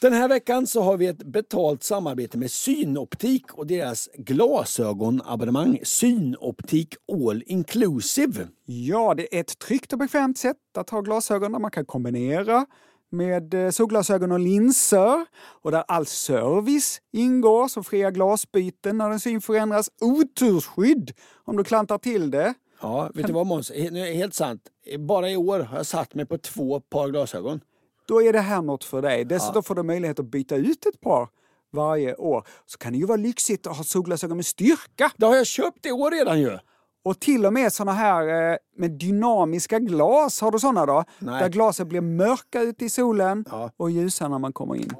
Den här veckan så har vi ett betalt samarbete med Synoptik och deras glasögonabonnemang Synoptik All Inclusive. Ja, det är ett tryggt och bekvämt sätt att ha glasögon där man kan kombinera med eh, solglasögon och linser och där all service ingår som fria glasbyten när din syn förändras, otursskydd om du klantar till det. Ja, vet du vad Måns? Helt sant. Bara i år har jag satt mig på två par glasögon. Då är det här något för dig. Dessutom får du möjlighet att byta ut ett par varje år. Så kan det ju vara lyxigt att ha solglasögon med styrka. Det har jag köpt i år redan ju. Och till och med såna här eh, med dynamiska glas, har du såna då? Nej. Där glasen blir mörka ute i solen Ja. och ljusa när man kommer in.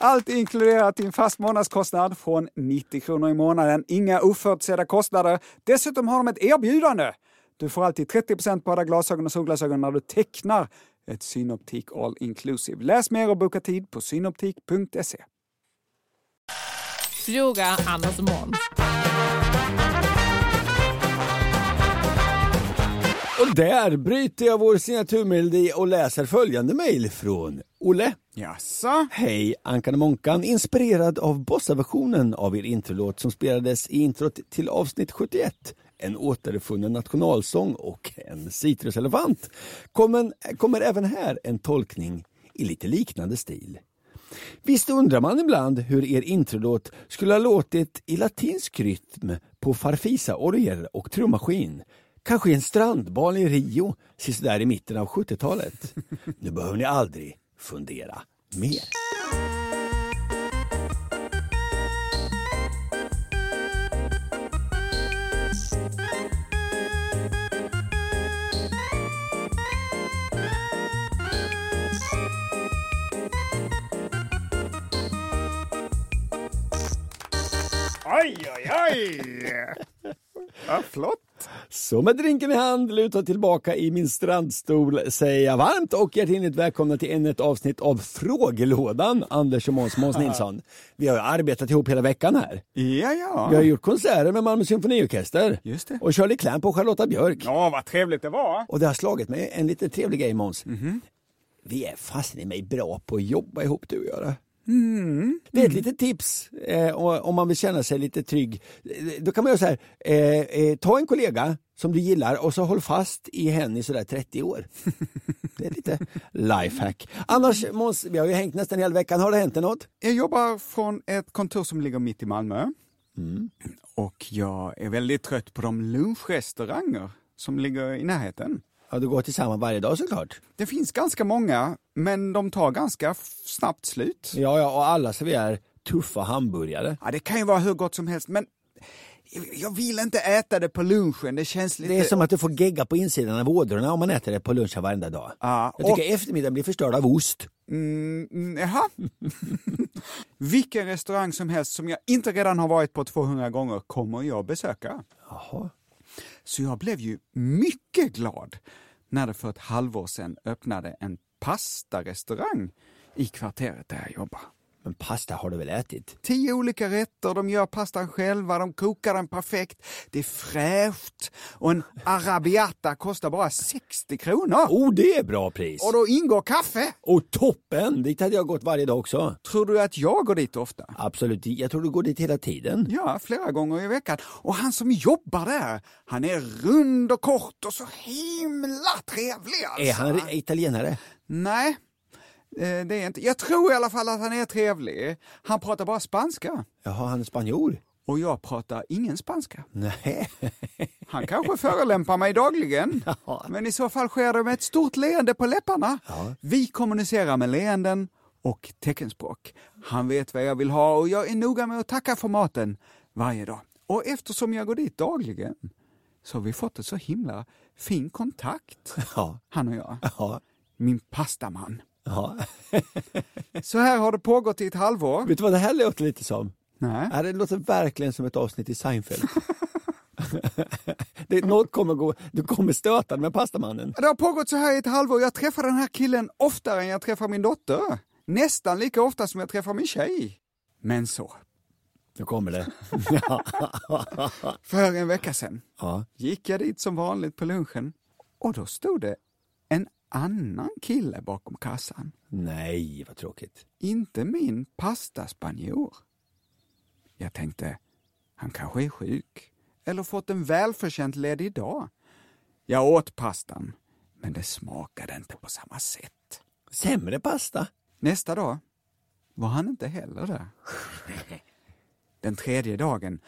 Allt inkluderat i en fast månadskostnad från 90 kronor i månaden. Inga oförutsedda kostnader. Dessutom har de ett erbjudande. Du får alltid 30% på alla glasögon och solglasögon när du tecknar ett Synoptik All Inclusive. Läs mer och boka tid på synoptik.se. Fråga och Måns. Och där bryter jag vår signaturmelodi och läser följande mejl från Olle. Jaså? Hej Ankan och Månkan, inspirerad av Bossa-versionen av er introlåt som spelades i introt till avsnitt 71. En återfunnen nationalsång och en citruselefant. Kommer, kommer även här en tolkning i lite liknande stil. Visst undrar man ibland hur er introlåt skulle ha låtit i latinsk rytm på farfisa-orgel och trummaskin. Kanske i en strandbal i Rio, där i mitten av 70-talet. Nu behöver ni aldrig fundera mer. Oj, oj, oj! Ja, flott. Så med drinken i hand, luta tillbaka i min strandstol, säger jag varmt och hjärtinligt välkomna till ännu ett avsnitt av Frågelådan, Anders och Måns, Måns Nilsson. Vi har ju arbetat ihop hela veckan här. Ja, ja. Vi har gjort konserter med Malmö symfoniorkester Just det. och Shirley Clamp och Charlotta Björk. Ja, vad trevligt det var. Och det har slagit mig en lite trevlig grej Måns. Mhm. Vi är fasen i mig bra på att jobba ihop du och jag. Mm. Det är ett litet tips eh, om man vill känna sig lite trygg. Då kan man göra så här, eh, eh, ta en kollega som du gillar och så håll fast i henne i sådär 30 år. Det är lite lifehack. Annars Måns, vi har ju hängt nästan hela veckan, har det hänt något? Jag jobbar från ett kontor som ligger mitt i Malmö. Och jag är väldigt trött på de lunchrestauranger som ligger i närheten. Ja, du går tillsammans varje dag såklart. Det finns ganska många, men de tar ganska snabbt slut. Ja, ja, och alla serverar tuffa hamburgare. Ja, det kan ju vara hur gott som helst, men jag vill inte äta det på lunchen. Det känns lite... Det är som att du får gegga på insidan av ådrorna om man äter det på lunchen varenda dag. Ja, Jag tycker eftermiddagen blir förstörd av ost. Mm, mm, jaha. Vilken restaurang som helst som jag inte redan har varit på 200 gånger kommer jag besöka. Jaha. Så jag blev ju mycket glad när det för ett halvår sedan öppnade en pastarestaurang i kvarteret där jag jobbar. Men pasta har du väl ätit? Tio olika rätter, de gör pastan själva, de kokar den perfekt, det är fräscht och en arabiata kostar bara 60 kronor. Oh, det är bra pris! Och då ingår kaffe. Och toppen! Dit hade jag gått varje dag också. Tror du att jag går dit ofta? Absolut, jag tror du går dit hela tiden. Ja, flera gånger i veckan. Och han som jobbar där, han är rund och kort och så himla trevlig alltså. Är han italienare? Nej, det är inte. Jag tror i alla fall att han är trevlig. Han pratar bara spanska. Jaha, han är spanjor? Och jag pratar ingen spanska. Nej. Han kanske förolämpar mig dagligen. Ja. Men i så fall sker det med ett stort leende på läpparna. Vi kommunicerar med leenden och teckenspråk. Han vet vad jag vill ha och jag är noga med att tacka för maten varje dag. Och eftersom jag går dit dagligen så har vi fått en så himla fin kontakt, Ja. han och jag. Ja. Min pastaman. Ja. Så här har det pågått i ett halvår. Vet du vad det här låter lite som? Nej. Det låter verkligen som ett avsnitt i Seinfeld. det, något kommer gå, du kommer stöta med pastamannen. Det har pågått så här i ett halvår. Jag träffar den här killen oftare än jag träffar min dotter. Nästan lika ofta som jag träffar min tjej. Men så. Nu kommer det. För en vecka sedan ja. gick jag dit som vanligt på lunchen och då stod det en annan kille bakom kassan. Nej, vad tråkigt. Inte min pastaspanjor. Jag tänkte, han kanske är sjuk eller fått en välförtjänt ledig dag. Jag åt pastan, men det smakade inte på samma sätt. Sämre pasta? Nästa dag var han inte heller där. Den tredje dagen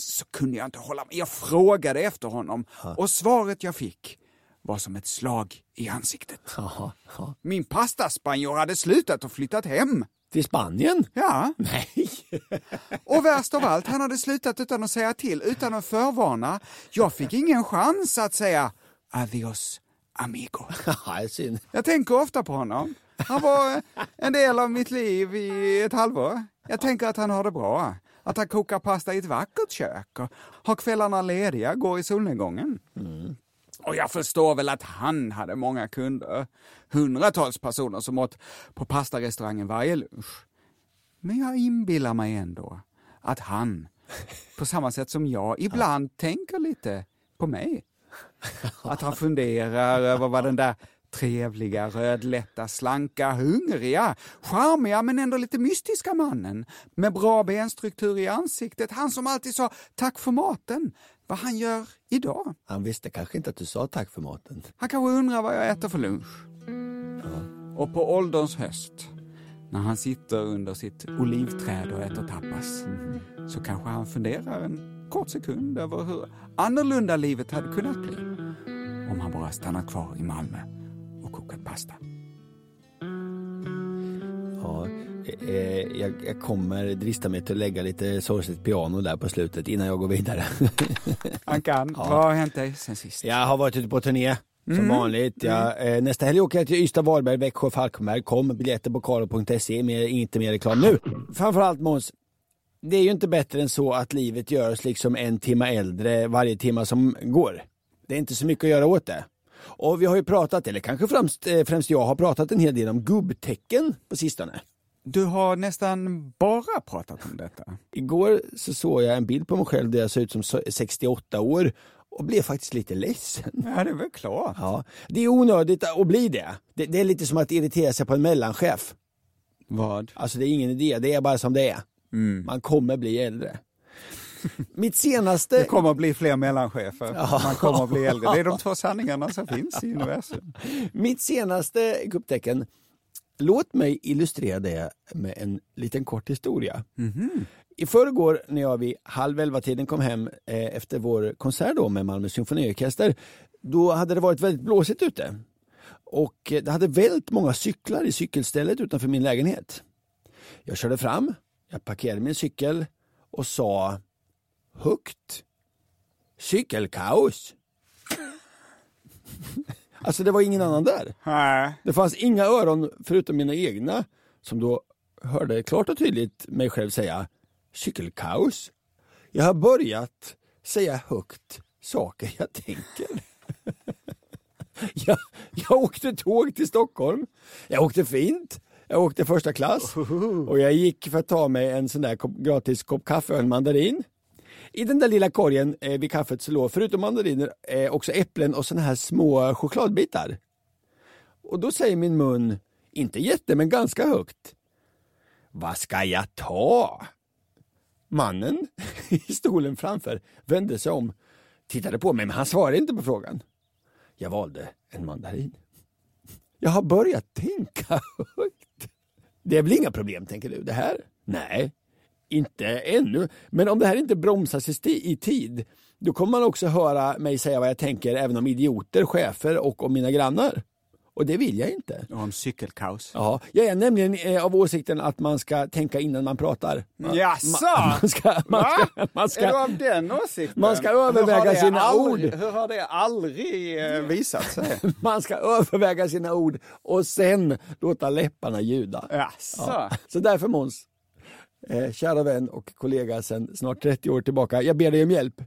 så kunde jag inte hålla mig. Jag frågade efter honom och svaret jag fick var som ett slag i ansiktet. Jaha, ja. Min pastaspanjor hade slutat och flyttat hem. Till Spanien? Ja, Nej. och värst av allt, han hade slutat utan att säga till, utan att förvarna. Jag fick ingen chans att säga adios amigo. Jag tänker ofta på honom. Han var en del av mitt liv i ett halvår. Jag tänker att han har det bra. Att han kokar pasta i ett vackert kök och har kvällarna lediga, går i solnedgången. Och jag förstår väl att han hade många kunder. Hundratals personer som åt på pastarestaurangen varje lunch. Men jag inbillar mig ändå att han, på samma sätt som jag, ibland tänker lite på mig. Att han funderar över vad den där trevliga, rödlätta, slanka, hungriga, charmiga men ändå lite mystiska mannen med bra benstruktur i ansiktet, han som alltid sa tack för maten, vad han gör idag. Han visste kanske inte att du sa tack för maten. Han kanske undrar vad jag äter för lunch. Och på ålderns höst, när han sitter under sitt olivträd och äter tapas, så kanske han funderar en kort sekund över hur annorlunda livet hade kunnat bli om han bara stannat kvar i Malmö och kokat pasta. Ja, eh, jag, jag kommer drista mig till att lägga lite sorgset piano där på slutet innan jag går vidare. Ankan, Ja. vad har hänt dig sen sist? Jag har varit ute på turné. Som Mm. vanligt. Jag, eh, nästa helg åker jag till Ystad, Varberg, Växjö, Falkenberg. Kom, biljetter på karo.se. Mer, inte mer reklam nu. Framförallt Måns, det är ju inte bättre än så att livet gör oss liksom en timme äldre varje timme som går. Det är inte så mycket att göra åt det. Och vi har ju pratat, eller kanske främst, eh, främst jag har pratat en hel del om gubbtecken på sistone. Du har nästan bara pratat om detta. Igår så såg jag en bild på mig själv där jag såg ut som 68 år och blev faktiskt lite ledsen. Ja, det är väl klart. Ja, det är onödigt att bli det. det. Det är lite som att irritera sig på en mellanchef. Vad? Alltså det är ingen idé, det är bara som det är. Man kommer bli äldre. Mitt senaste... Det kommer att bli fler mellanchefer. Man kommer att bli äldre. Det är de två sanningarna som finns i universum. Mitt senaste gubbtecken, låt mig illustrera det med en liten kort historia. I förrgår när jag vid halv elva tiden kom hem eh, efter vår konsert då med Malmö symfoniorkester, då hade det varit väldigt blåsigt ute. Och eh, det hade vält många cyklar i cykelstället utanför min lägenhet. Jag körde fram, jag parkerade min cykel och sa högt cykelkaos. alltså det var ingen annan där. Nej. Det fanns inga öron förutom mina egna som då hörde klart och tydligt mig själv säga cykelkaos. Jag har börjat säga högt saker jag tänker. jag, jag åkte tåg till Stockholm. Jag åkte fint. Jag åkte första klass och jag gick för att ta mig en sån där gratis kopp kaffe och en mandarin. I den där lilla korgen eh, vid kaffet så låg förutom mandariner eh, också äpplen och såna här små chokladbitar. Och då säger min mun, inte jätte men ganska högt. Vad ska jag ta? Mannen i stolen framför vände sig om, tittade på mig men han svarade inte på frågan. Jag valde en mandarin. Jag har börjat tänka högt. Det är väl inga problem tänker du, det här? Nej, inte ännu. Men om det här inte bromsas i, tid, då kommer man också höra mig säga vad jag tänker även om idioter, chefer och om mina grannar. Och det vill jag inte. Och om cykelkaos. Ja, jag är nämligen eh, av åsikten att man ska tänka innan man pratar. Man, Jaså? man ska, man ska, man Är du ska, av den åsikten? Man ska överväga sina aldrig, ord. Hur har det aldrig eh, visat sig? man ska överväga sina ord och sen låta läpparna ljuda. Jaså? Ja. Så därför Måns, eh, kära vän och kollega sedan snart 30 år tillbaka, jag ber dig om hjälp.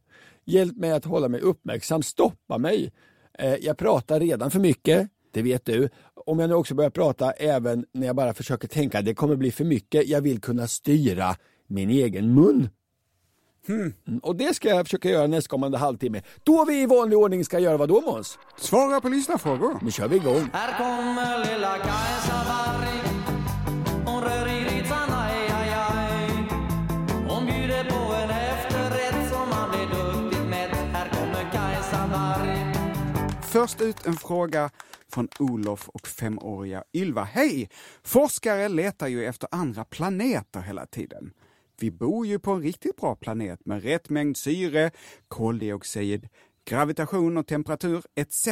Hjälp mig att hålla mig uppmärksam, stoppa mig. Eh, jag pratar redan för mycket, det vet du. Om jag nu också börjar prata även när jag bara försöker tänka, det kommer bli för mycket, jag vill kunna styra min egen mun. Mm, Och det ska jag försöka göra nästkommande halvtimme. Då vi i vanlig ordning ska göra vad då Måns? Svara på lyssnarfrågor. Nu kör vi igång. Här kommer lilla Kajsa Warg Först ut en fråga från Olof och femåriga Ylva. Hej! Forskare letar ju efter andra planeter hela tiden. Vi bor ju på en riktigt bra planet med rätt mängd syre, koldioxid, gravitation och temperatur etc.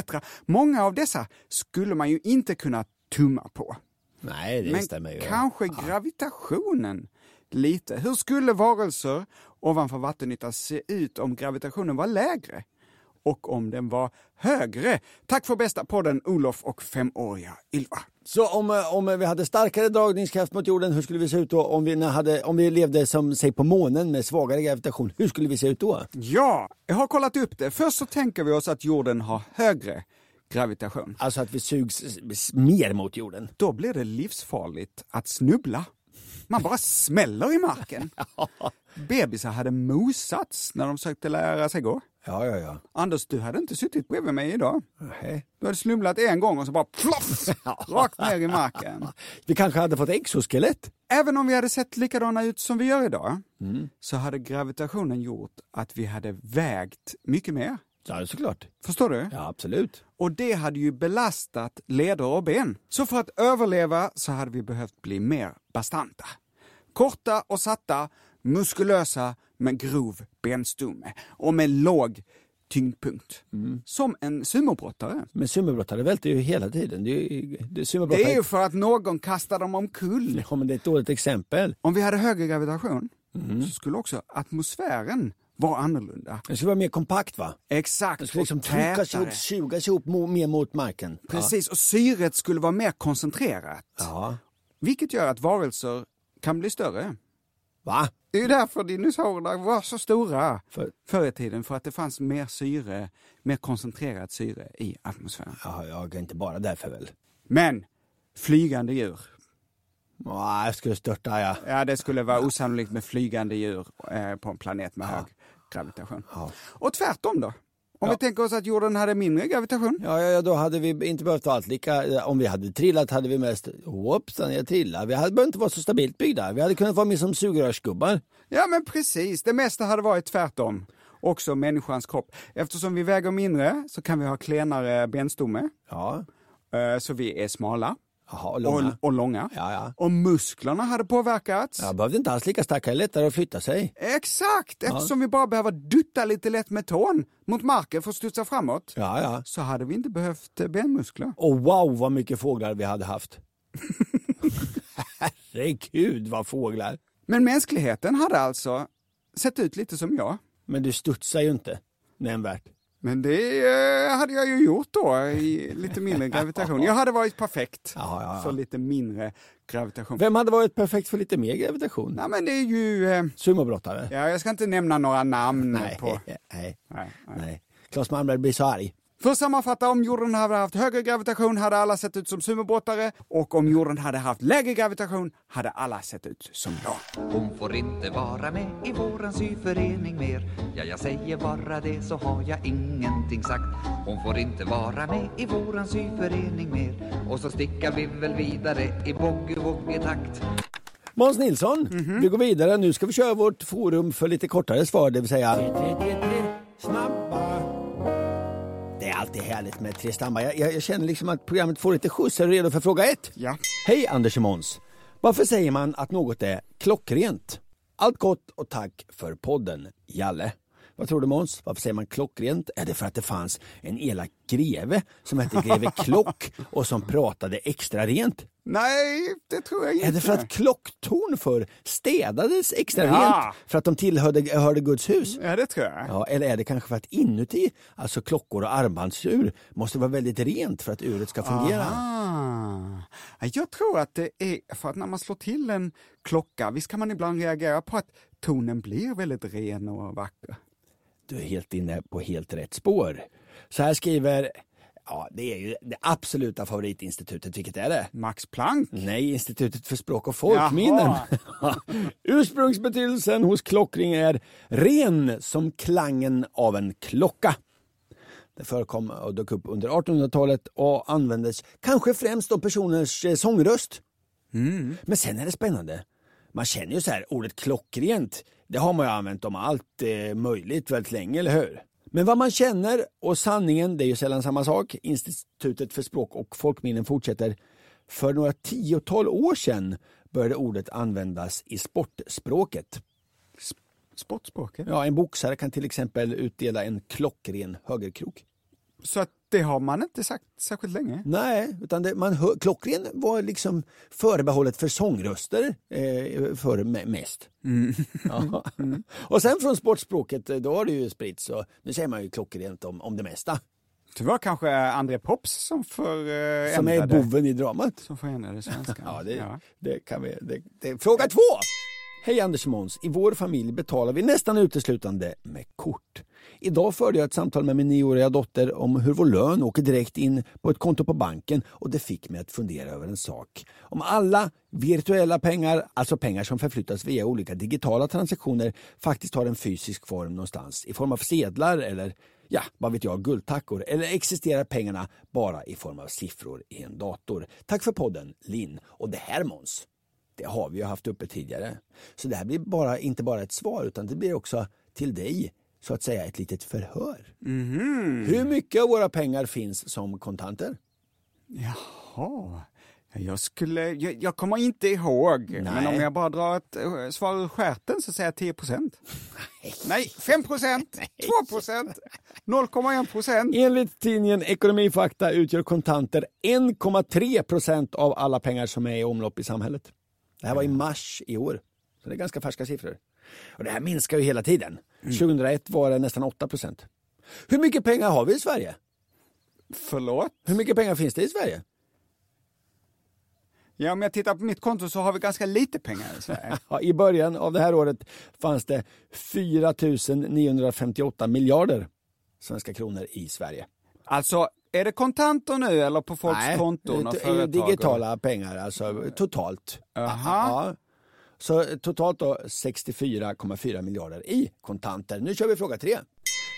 Många av dessa skulle man ju inte kunna tumma på. Nej, det Men stämmer ju. kanske gravitationen lite. Hur skulle varelser ovanför vattenytan se ut om gravitationen var lägre? Och om den var högre? Tack för bästa podden Olof och femåriga Ylva. Så om, eh, om vi hade starkare dragningskraft mot jorden, hur skulle vi se ut då? Om vi, hade, om vi levde som säg på månen med svagare gravitation, hur skulle vi se ut då? Ja, jag har kollat upp det. Först så tänker vi oss att jorden har högre gravitation. Alltså att vi sugs mer mot jorden. Då blir det livsfarligt att snubbla. Man bara smäller i marken. Bebisar hade mosats när de försökte lära sig gå. Ja, ja, ja. Anders, du hade inte suttit bredvid mig idag. Nej. Du hade snubblat en gång och så bara ploff, rakt ner i marken. Vi kanske hade fått exoskelett. Även om vi hade sett likadana ut som vi gör idag, så hade gravitationen gjort att vi hade vägt mycket mer. Ja, såklart. Förstår du? Ja, absolut. Och det hade ju belastat leder och ben. Så för att överleva så hade vi behövt bli mer bastanta. Korta och satta, muskulösa med grov benstomme och med låg tyngdpunkt. Som en sumobrottare. Men sumobrottare välter ju hela tiden. Det är, ju- det är Det sumobrottare... är ju för att någon kastar dem omkull. Ja, men det är ett dåligt exempel. Om vi hade högre gravitation så skulle också atmosfären vara annorlunda. Det skulle vara mer kompakt va? Exakt, Det skulle liksom tryckas ihop, sugas ihop mer mot marken. Precis, och syret skulle vara mer koncentrerat. Ja. Vilket gör att varelser kan bli större. Va? Det är ju därför dinosaurierna var så stora För, förr i tiden, för att det fanns mer syre, mer koncentrerat syre i atmosfären. ja, jag är inte bara därför väl. Men, flygande djur. Ja, jag skulle störta ja. Ja, det skulle vara osannolikt med flygande djur eh, på en planet med hög gravitation. Ja. Och tvärtom då? Om Ja. vi tänker oss att jorden hade mindre gravitation? Ja, ja, ja, då hade vi inte behövt vara allt lika. Om vi hade trillat hade vi mest, hoppsan jag trillade. Vi hade behövt inte vara så stabilt byggda. Vi hade kunnat vara mer som sugrörsgubbar. Ja, men precis. Det mesta hade varit tvärtom. Också människans kropp. Eftersom vi väger mindre så kan vi ha klenare benstomme, Ja, eh, så vi är smala Jaha, och långa. och, och långa. Ja, ja. Och musklerna hade påverkats. Jag behövde inte alls lika starka, lättare att flytta sig. Exakt! Eftersom vi bara behöver dutta lite lätt med tån mot marken för att studsa framåt, Ja, ja. så hade vi inte behövt eh, benmuskler. Och wow vad mycket fåglar vi hade haft. Herregud vad fåglar. Men mänskligheten hade alltså sett ut lite som jag. Men du studsar ju inte nämnvärt. Men det eh, hade jag ju gjort då, i lite mindre gravitation. Jag hade varit perfekt Ja, ja, ja. för lite mindre gravitation. Vem hade varit perfekt för lite mer gravitation? Nej men det är ju, eh, Sumobrottare? ja jag ska inte nämna några namn Nej, på... nej, Nej, nej. nej. Claes Malmberg blir så arg. För att sammanfatta, om jorden hade haft högre gravitation hade alla sett ut som sumobrottare och om jorden hade haft lägre gravitation hade alla sett ut som jag. Hon får inte vara med i våran syförening mer Ja, jag säger bara det så har jag ingenting sagt Hon får inte vara med i våran syförening mer Och så stickar vi väl vidare i Måns Nilsson, Mhm. vi går vidare. Nu ska vi köra vårt forum för lite kortare svar, det vill säga... Snabba. Är alltid härligt med tre snabba. Jag, jag, jag känner liksom att programmet får lite skjuts. Är du redo för fråga ett? Ja. Hej Anders och Måns. Varför säger man att något är klockrent? Allt gott och tack för podden, Jalle. Vad tror du Måns? Varför säger man klockrent? Är det för att det fanns en elak greve som hette greve Klock och som pratade extra rent? Nej, det tror jag inte. Är det för att klocktorn förr städades extra Ja. rent för att de tillhörde hörde Guds hus? Ja, det tror jag. Ja, eller är det kanske för att inuti, alltså klockor och armbandsur, måste vara väldigt rent för att uret ska fungera? Ah. Jag tror att det är för att när man slår till en klocka, visst kan man ibland reagera på att tonen blir väldigt ren och vacker. Du är helt inne på helt rätt spår. Så här skriver, ja det är ju det absoluta favoritinstitutet, vilket är det? Max Planck? Nej, Institutet för språk och folkminnen. Ursprungsbetydelsen hos klockring är ren som klangen av en klocka. Det förekom och dök upp under 1800-talet och användes kanske främst om personers eh, sångröst. Men sen är det spännande. Man känner ju så här, ordet klockrent, det har man ju använt om allt eh, möjligt väldigt länge, eller hur? Men vad man känner och sanningen, det är ju sällan samma sak. Institutet för språk och folkminnen fortsätter. För några tiotal år sedan började ordet användas i sportspråket. Sportspråket? Ja, en boxare kan till exempel utdela en klockren högerkrok. Så att det har man inte sagt särskilt länge? Nej, utan det, man hör, klockren var liksom förbehållet för sångröster eh, för me- mest. Ja. Och sen från sportspråket, eh, då har det ju spritts och nu säger man ju klockrent om, om det mesta. Det var kanske André Pops som förändrade, Som är boven i dramat. som förändrade svenskan. Ja, det, det kan vi. Det, det. Fråga två! Hej Anders och Måns. I vår familj betalar vi nästan uteslutande med kort. Idag förde jag ett samtal med min nioåriga dotter om hur vår lön åker direkt in på ett konto på banken och det fick mig att fundera över en sak. Om alla virtuella pengar, alltså pengar som förflyttas via olika digitala transaktioner, faktiskt har en fysisk form någonstans i form av sedlar eller ja, vad vet jag, guldtackor eller existerar pengarna bara i form av siffror i en dator? Tack för podden, Linn. Och det här Måns, det har vi ju haft uppe tidigare. Så det här blir bara, inte bara ett svar utan det blir också till dig så att säga ett litet förhör. Hur mycket av våra pengar finns som kontanter? Jaha. Jag, skulle, jag, jag kommer inte ihåg, men om jag bara drar ett eh, svar ur stjärten så säger jag 10 procent. Nej, 5 procent, 2 procent, 0,1 procent. Enligt tidningen Ekonomifakta utgör kontanter 1,3 procent av alla pengar som är i omlopp i samhället. Det här var i mars i år, så det är ganska färska siffror. Och det här minskar ju hela tiden. 2001 var det nästan 8 procent. Hur mycket pengar har vi i Sverige? Förlåt? Hur mycket pengar finns det i Sverige? Ja, om jag tittar på mitt konto så har vi ganska lite pengar i Sverige. I början av det här året fanns det 4 958 miljarder svenska kronor i Sverige. Alltså, är det kontanter nu eller på folks konton det är företag? digitala pengar, alltså totalt. Aha. Ja. Så totalt då 64,4 miljarder i kontanter. Nu kör vi fråga tre.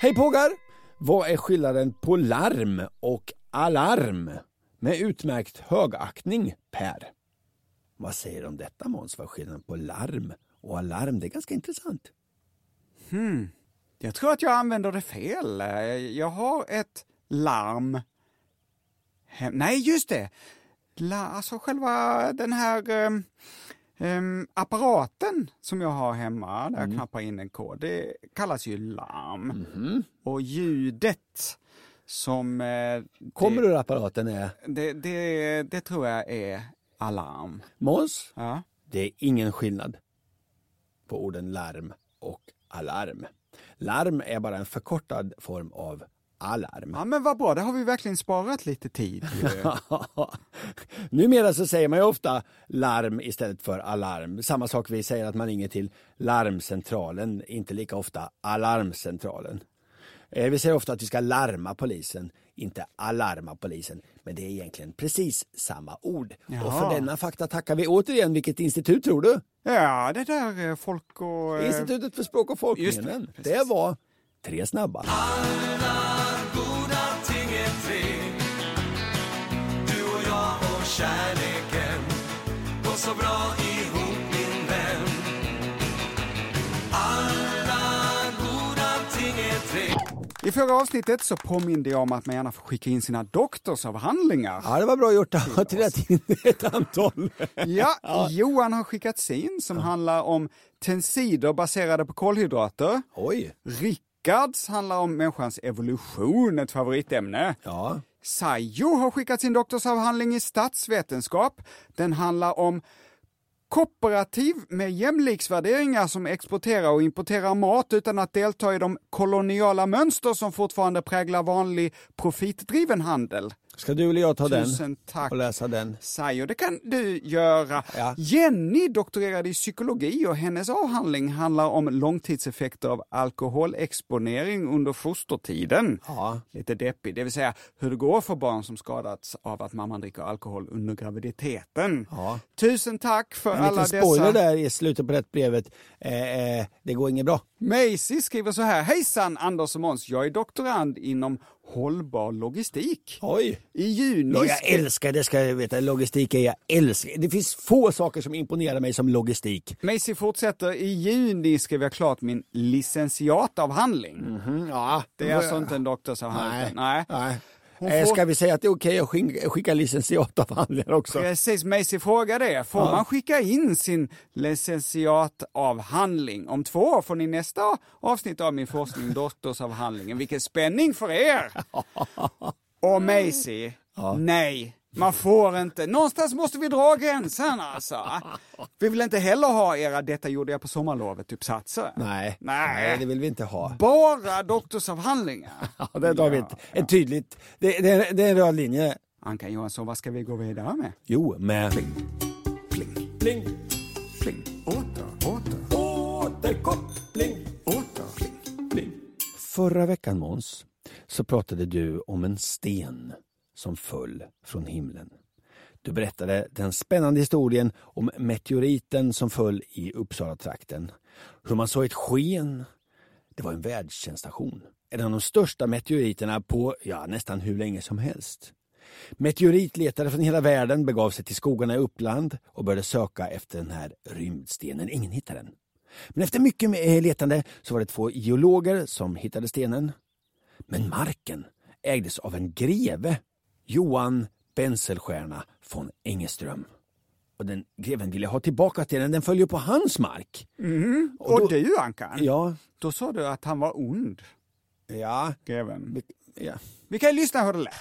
Hej pågar! Vad är skillnaden på larm och alarm? Med utmärkt högaktning Per. Vad säger du om detta Måns? Vad är skillnaden på larm och alarm? Det är ganska intressant. Jag tror att jag använder det fel. Jag har ett larm. Hem- Nej, just det! La, alltså själva den här ehm, ehm, apparaten som jag har hemma, där jag knappar in en kod, det kallas ju larm. Och ljudet som... Eh, Kommer det, ur apparaten är det, det, det tror jag är alarm. Måns? Ja. Det är ingen skillnad på orden larm och alarm. Larm är bara en förkortad form av alarm. ja, men vad bra, det har vi verkligen sparat lite tid. Numera så säger man ju ofta larm istället för alarm. Samma sak vi säger att man ringer till larmcentralen, inte lika ofta alarmcentralen. Eh, Vi säger ofta att vi ska larma polisen, inte alarma polisen. Men det är egentligen precis samma ord. Och för Jaha. denna fakta tackar vi återigen vilket institut tror du? ja, det där eh, folk och... eh, Institutet för språk och folkminnen. det, Det, var tre snabba. Så bra ihop min vän Alla goda ting är tre I förra avsnittet så påminde jag om att man gärna får skicka in sina doktorsavhandlingar. Ja, det var bra gjort. Jag har trillat in ett antal. Ja, Johan har skickat sin som handlar om tensider baserade på kolhydrater. Oj. Rickards handlar om människans evolution, ett favoritämne. Ja. Sajo har skickat sin doktorsavhandling i statsvetenskap. Den handlar om kooperativ med jämliksvärderingar som exporterar och importerar mat utan att delta i de koloniala mönster som fortfarande präglar vanlig profitdriven handel. Ska du eller jag ta Tusen den tack. och läsa den? Sajo, det kan du göra. Ja. Jenny doktorerade i psykologi och hennes avhandling handlar om långtidseffekter av alkoholexponering under fostertiden. Ja. Lite deppig, det vill säga hur det går för barn som skadats av att mamman dricker alkohol under graviditeten. Ja. Tusen tack för En alla liten spoiler dessa. där i slutet på det brevet. Eh, eh, det går inget bra. Macy skriver så här, hejsan Anders och Måns, jag är doktorand inom hållbar logistik. Oj! I juni... Ja, jag älskar det, ska jag veta. Logistik är jag älskar. Det finns få saker som imponerar mig som logistik. Macy fortsätter, i juni skrev jag klart min licentiatavhandling. Ja, Det är alltså inte en doktorsavhandling. Nej. Nej. Nej. Eh, får- Ska vi säga att det är okej att skicka, licentiatavhandlingar också? Precis, Macy frågar det. Får Ja. man skicka in sin licentiatavhandling? Om två år får ni nästa avsnitt av min forskning, doktorsavhandlingen. Vilken spänning för er! Och Macy, nej. Man får inte. Någonstans måste vi dra gränsen alltså. Vi vill inte heller ha era detta gjorde jag på sommarlovet-uppsatser. Nej. Nej. det vill vi inte ha. Bara doktorsavhandlingar. Ja, det har vi ett, ett tydligt, det, det, är- det är en röd linje. Anka Johansson, vad ska vi gå vidare med? Jo, med... Pling, pling, pling. Åter, åter, Återkoppling! åter, pling. Förra veckan Måns, så pratade du om en sten som föll från himlen. Du berättade den spännande historien om meteoriten som föll i Uppsala-trakten. Hur man såg ett sken. Det var en världssensation. En av de största meteoriterna på ja, nästan hur länge som helst. Meteoritletare från hela världen begav sig till skogarna i Uppland och började söka efter den här rymdstenen. Ingen hittade den. Men efter mycket eh, letande så var det två geologer som hittade stenen. Men marken ägdes av en greve, Johan Benselstierna von Engeström. Och den greven ville ha tillbaka stenen, den följer på hans mark. Och, då- du Ankan, Ja, då sa du att han var ond, ja, greven. ja. Vi kan ju lyssna hur det lät.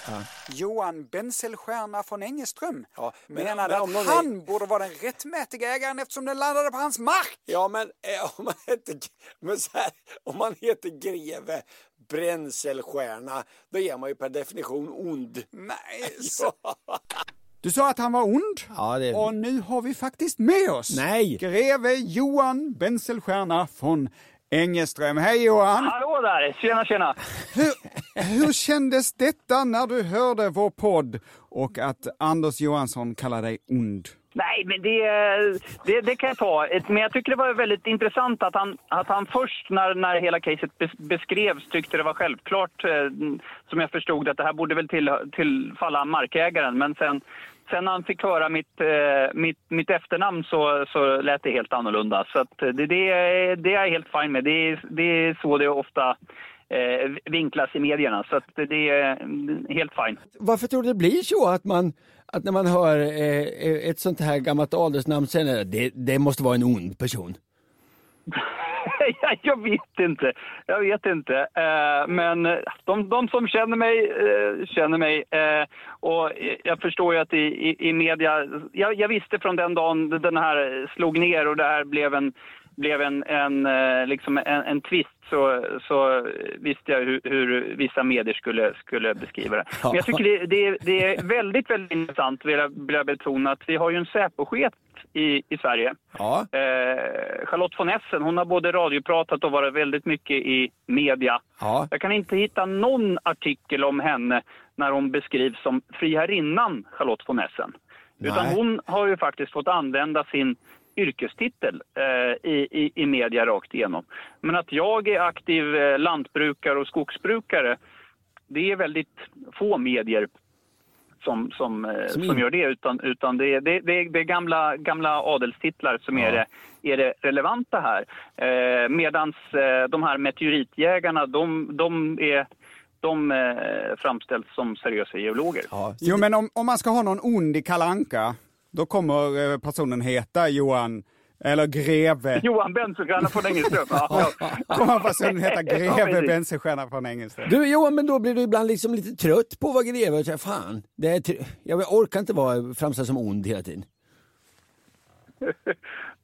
Johan Benselstierna von Engeström Ja, men- menade men om att någon är- han borde vara den rättmätiga ägaren eftersom den landade på hans mark. Ja, men eh, om man heter, men så här, om man heter greve Bränselstierna, då är man ju per definition ond. Nej, så... Du sa att han var ond Ja, det... och nu har vi faktiskt med oss Nej. greve Johan Benselstierna von Engeström. Hej Johan! Hallå där! Tjena, tjena! Hur, hur kändes detta när du hörde vår podd och att Anders Johansson kallar dig ond? Nej, men det, det, det kan jag ta. Men jag tycker det var väldigt intressant att han, att han först när, när hela caset beskrevs tyckte det var självklart, eh, som jag förstod att det här borde väl till, tillfalla markägaren. Men sen, sen när han fick höra mitt, eh, mitt, mitt efternamn så, så lät det helt annorlunda. Så att det, det, är- det är jag helt fine med. Det är, det är så det ofta eh, vinklas i medierna. Så att det är mm, helt fine. Varför tror du det blir så att man att när man hör eh, eh ett sånt här gammalt adelsnamn sen det, det måste vara en ond person? Jag- jag vet inte. Jag vet inte. Eh, men de, de som känner mig, eh, känner mig. Eh, och jag förstår ju att i, i, i media... Jag, jag visste från den dagen den här slog ner och det här blev en, blev en, en, eh, liksom en, en twist så, så visste jag hur, hur vissa medier skulle, skulle beskriva det. Men jag tycker det, det, det är väldigt, väldigt intressant, vill jag, vill jag betona, att vi har ju en Säpochef i, i Sverige. Ja. Eh, Charlotte von Essen, hon har både radiopratat och varit väldigt mycket i media. Ja. Jag kan inte hitta någon artikel om henne när hon beskrivs som friherrinnan Charlotte von Essen. Utan Nej. hon har ju faktiskt fått använda sin yrkestitel eh, i, i, i media rakt igenom. Men att jag är aktiv eh, lantbrukare och skogsbrukare, det är väldigt få medier som, som, eh, Som som, gör det. Utan, utan det, det, det, det är gamla, gamla adelstitlar som är, Ja. det, är det relevanta här. Eh, Medan eh, de här meteoritjägarna, de, de, är, de eh, framställs som seriösa geologer. Ja. Jo, men om, om man ska ha någon ond i Kalanka, då kommer eh, personen heta Johan, eller greve. Johan Bensöstierna från Engelström. Ja, ja. Kommer personen heta Ja, greve precis. Benselstierna från Engelström. Du Johan, men då blir du ibland liksom lite trött på att vara greve och säga fan, det är jag orkar inte vara framställd som ond hela tiden.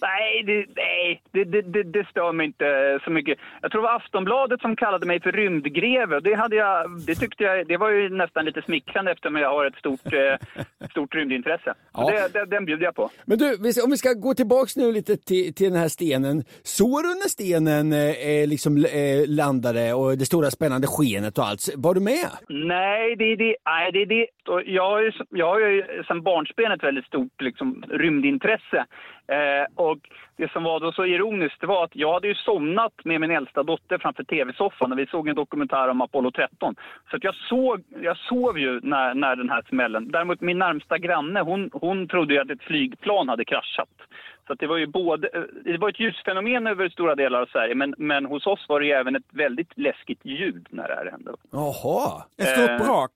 Nej, det, nej det, det, det, stör mig inte så mycket. Jag tror det var Aftonbladet som kallade mig för rymdgreve. Det, hade jag, det tyckte jag, det var ju nästan lite smickrande eftersom jag har ett stort, eh, stort rymdintresse. Ja. Det, den bjuder jag på. Men du, om vi ska gå tillbaks nu lite till, till den här stenen. Såg du när stenen eh, liksom eh, landade och det stora spännande skenet och allt? Var du med? Nej, det är det. Nej, det, är det. Jag, har ju, jag har ju sedan barnsben ett väldigt stort liksom, rymdintresse. Eh, och det som var då så ironiskt det var att jag hade ju somnat med min äldsta dotter framför tv-soffan när vi såg en dokumentär om Apollo 13. Så att jag, såg, jag sov ju när, när den här smällen. Däremot min närmsta granne, hon, hon trodde ju att ett flygplan hade kraschat. Så att det var ju både, eh, det var ett ljusfenomen över stora delar av Sverige men, men hos oss var det ju även ett väldigt läskigt ljud när det här hände. Jaha. Ett stort Eh, brak.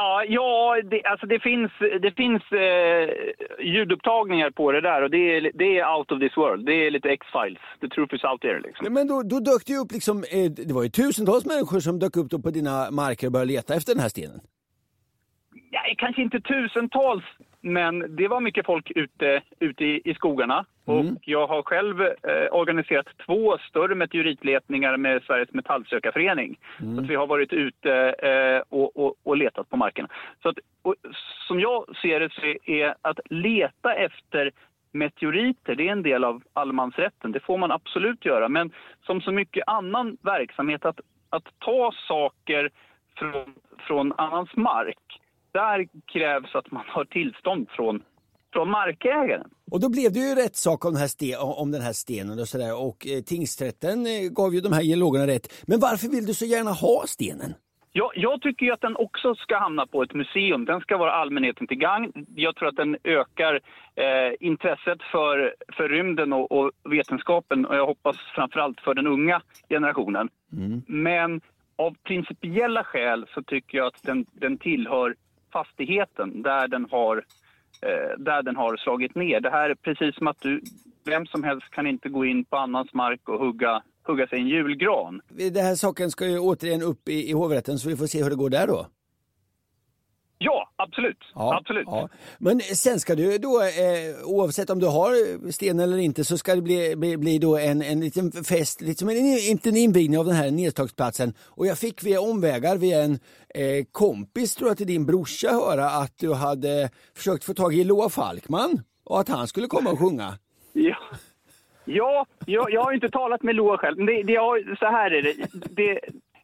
Ja, ja det, alltså det finns, det finns eh, ljudupptagningar på det där och det är, det är out of this world. Det är lite X-Files. The truth is out there liksom. Men då, då dök det ju upp liksom, eh, det var ju tusentals människor som dök upp på dina marker och började leta efter den här stenen. Ja, kanske inte tusentals, men det var mycket folk ute, ute i, i skogarna. Och jag har själv eh, organiserat två större meteoritletningar med Sveriges metallsökarförening. Så att vi har varit ute eh, och, och, och letat på markerna. Så att, och, som jag ser det så är att leta efter meteoriter, det är en del av allemansrätten. Det får man absolut göra. Men som så mycket annan verksamhet, att, att ta saker från, från annans mark, där krävs att man har tillstånd från, från markägaren. Och då blev det ju rättssak om den här, sten, om den här stenen och sådär och eh, tingsrätten eh, gav ju de här geologerna rätt. Men varför vill du så gärna ha stenen? Jag, jag tycker ju att den också ska hamna på ett museum. Den ska vara allmänheten till gagn. Jag tror att den ökar eh, intresset för, för rymden och, och vetenskapen och jag hoppas framförallt för den unga generationen. Men av principiella skäl så tycker jag att den, den tillhör fastigheten där den har eh, där den har slagit ner. Det här är precis som att du, vem som helst kan inte gå in på annans mark och hugga, hugga sig en julgran. Den här saken ska ju återigen upp i, i hovrätten så vi får se hur det går där då. Ja, absolut. absolut. Ja. Men sen ska du då, eh, oavsett om du har sten eller inte, så ska det bli, bli, bli då en, en liten fest, liksom en, inte en invigning av den här nedslagsplatsen. Och jag fick via omvägar, via en eh, kompis tror jag till din brorsa höra att du hade försökt få tag i Loa Falkman och att han skulle komma och sjunga. Ja, ja jag, jag har inte talat med Loa själv. Det, det, så här är det. det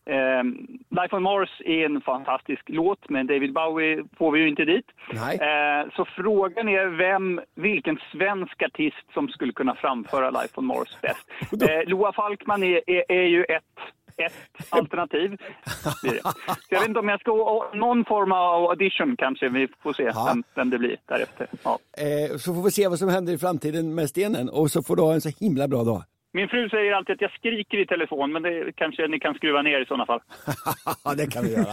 ehm, Life on Mars är en fantastisk låt, men David Bowie får vi ju inte dit. Eh, så frågan är vem, vilken svensk artist som skulle kunna framföra Life on Mars bäst. Eh, Loa Falkman är, är, är ju ett, ett alternativ. Jag vet inte om jag ska ha någon form av audition kanske. Vi får se Ja. vem, vem det blir därefter. Ja. Eh, så får vi se vad som händer i framtiden med stenen och så får du ha en så himla bra dag. Min fru säger alltid att jag skriker i telefon, men det kanske ni kan skruva ner i sådana fall. Ja, det kan vi göra.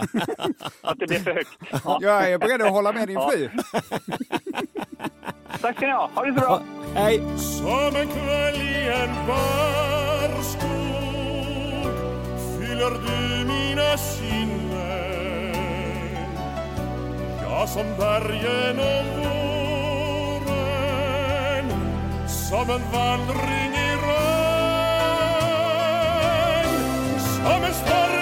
Att det blir för högt. Ja. Jag är beredd att hålla med din fru. Tack ska ni ha. Ha det så bra. Hej! Som en kväll i en barskog fyller du mina sinnen Ja, som bergen om våren Som en vandring i regn Som en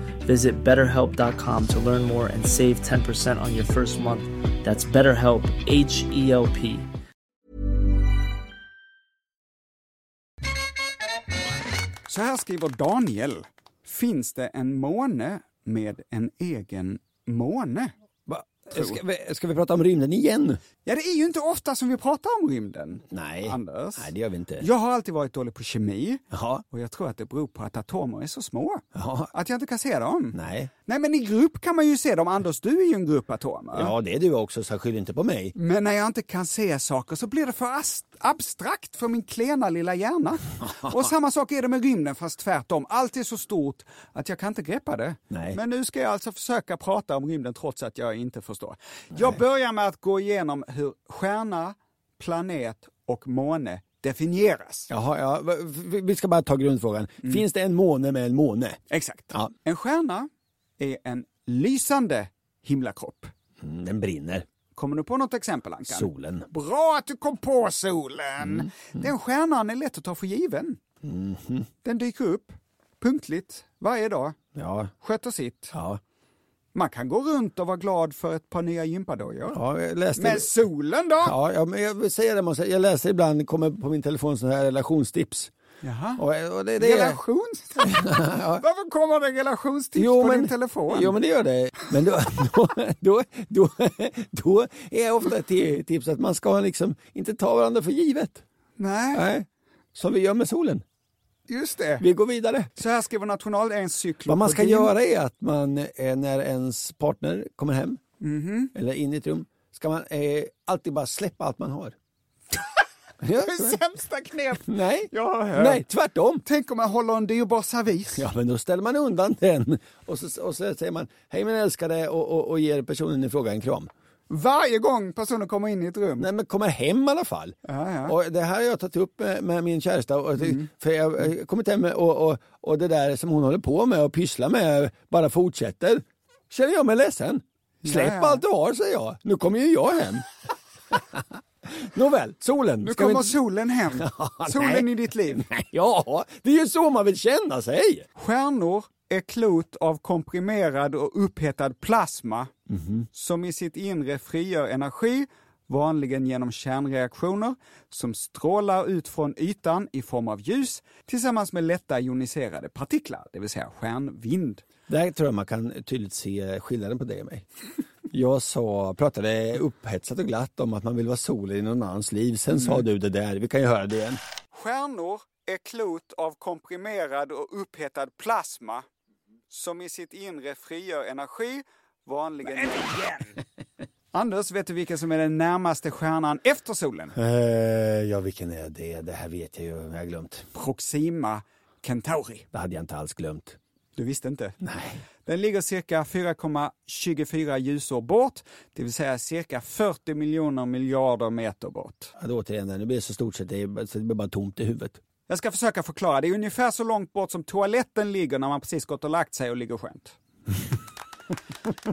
Visit betterhelp.com to learn more and save 10% on your first month. That's BetterHelp, H E L P. Så här skriver Daniel. Finns det en måne med en egen måne? Ska, vi, ska vi prata om rymden igen? Ja, det är ju inte ofta som vi pratar om rymden. Nej. Anders. Nej, det gör vi inte. Jag har alltid varit dålig på kemi Jaha. och jag tror att det beror på att atomer är så små. Ja. Att jag inte kan se dem. Nej. Nej, men i grupp kan man ju se dem. Anders, du är ju en grupp atomer. Ja, det är du också, så skyll inte på mig. Men när jag inte kan se saker så blir det för abstrakt för min klena lilla hjärna. Och samma sak är det med rymden, fast tvärtom. Allt är så stort att jag kan inte greppa det. Nej. Men nu ska jag alltså försöka prata om rymden trots att jag inte förstår. Jag börjar med att gå igenom hur stjärna, planet och måne definieras. Jaha, ja. Vi ska bara ta grundfrågan. Finns det en måne med en måne? Exakt. Ja. En stjärna är en lysande himlakropp. Mm, Den brinner. Kommer du på något exempel, Ankan? Solen. Bra att du kom på solen! Den stjärnan är lätt att ta för given. Den dyker upp punktligt varje dag, Ja, sköter sitt. ja. Man kan gå runt och vara glad för ett par nya gympadojor. ja jag läste... Men solen då? Ja, ja, men jag vill säga det, måste, jag läser ibland, kommer på min telefon sådana här relationstips. Jaha. Och, och det, det är... Relations... Varför kommer det relationstips Jo på men, din telefon? jo men det gör det. Men då, då, då, då, då är ofta ett ti- tips att man ska liksom inte ta varandra för givet. Nej, Nej. Som vi gör med solen. Just det. Vi går vidare. Så här skriver nationalencyklopedin. Vad man ska göra är att man eh, när ens partner kommer hem Mhm. eller in i ett rum ska man eh, alltid bara släppa allt man har. ja, Det sämsta knep nej, jag har hört. nej, tvärtom. Tänk om jag håller en dyrbar servis. Ja, men då ställer man undan den och så, och så säger man hej min älskade och, och, och ger personen i fråga en kram. Varje gång personen kommer in i ett rum. Nej men kommer hem i alla fall. Ja, ja. Och det här har jag tagit upp med, med min käresta. Och, För jag har kommit hem och, och, och det där som hon håller på med och pysslar med bara fortsätter. Känner jag mig ledsen. Släpp ja. allt du har säger jag. Nu kommer ju jag hem. Nåväl, solen. Nu vi kommer inte- solen hem. Solen nej. i ditt liv. Ja, det är ju så man vill känna sig. Stjärnor är klot av komprimerad och upphettad plasma som i sitt inre frigör energi, vanligen genom kärnreaktioner, som strålar ut från ytan i form av ljus tillsammans med lätta ioniserade partiklar, det vill säga stjärnvind. Där tror jag man kan tydligt se skillnaden på dig och mig. Jag sa, pratade upphetsat och glatt om att man vill vara solen i någon annans liv. Sen sa du det där, vi kan ju höra det igen. Stjärnor är klot av komprimerad och upphettad plasma som i sitt inre frigör energi, vanligen... igen! Anders, vet du vilken som är den närmaste stjärnan efter solen? Uh, ja, vilken är det? Det här vet jag ju, jag har glömt. Proxima Centauri. Det hade jag inte alls glömt. Du visste inte? Nej. Den ligger cirka 4,24 ljusår bort, det vill säga cirka 40 miljoner miljarder meter bort. Ja, återigen, det blir så stort så det, så det blir bara tomt i huvudet. Jag ska försöka förklara. Det är ungefär så långt bort som toaletten ligger när man precis gått och lagt sig och ligger skönt.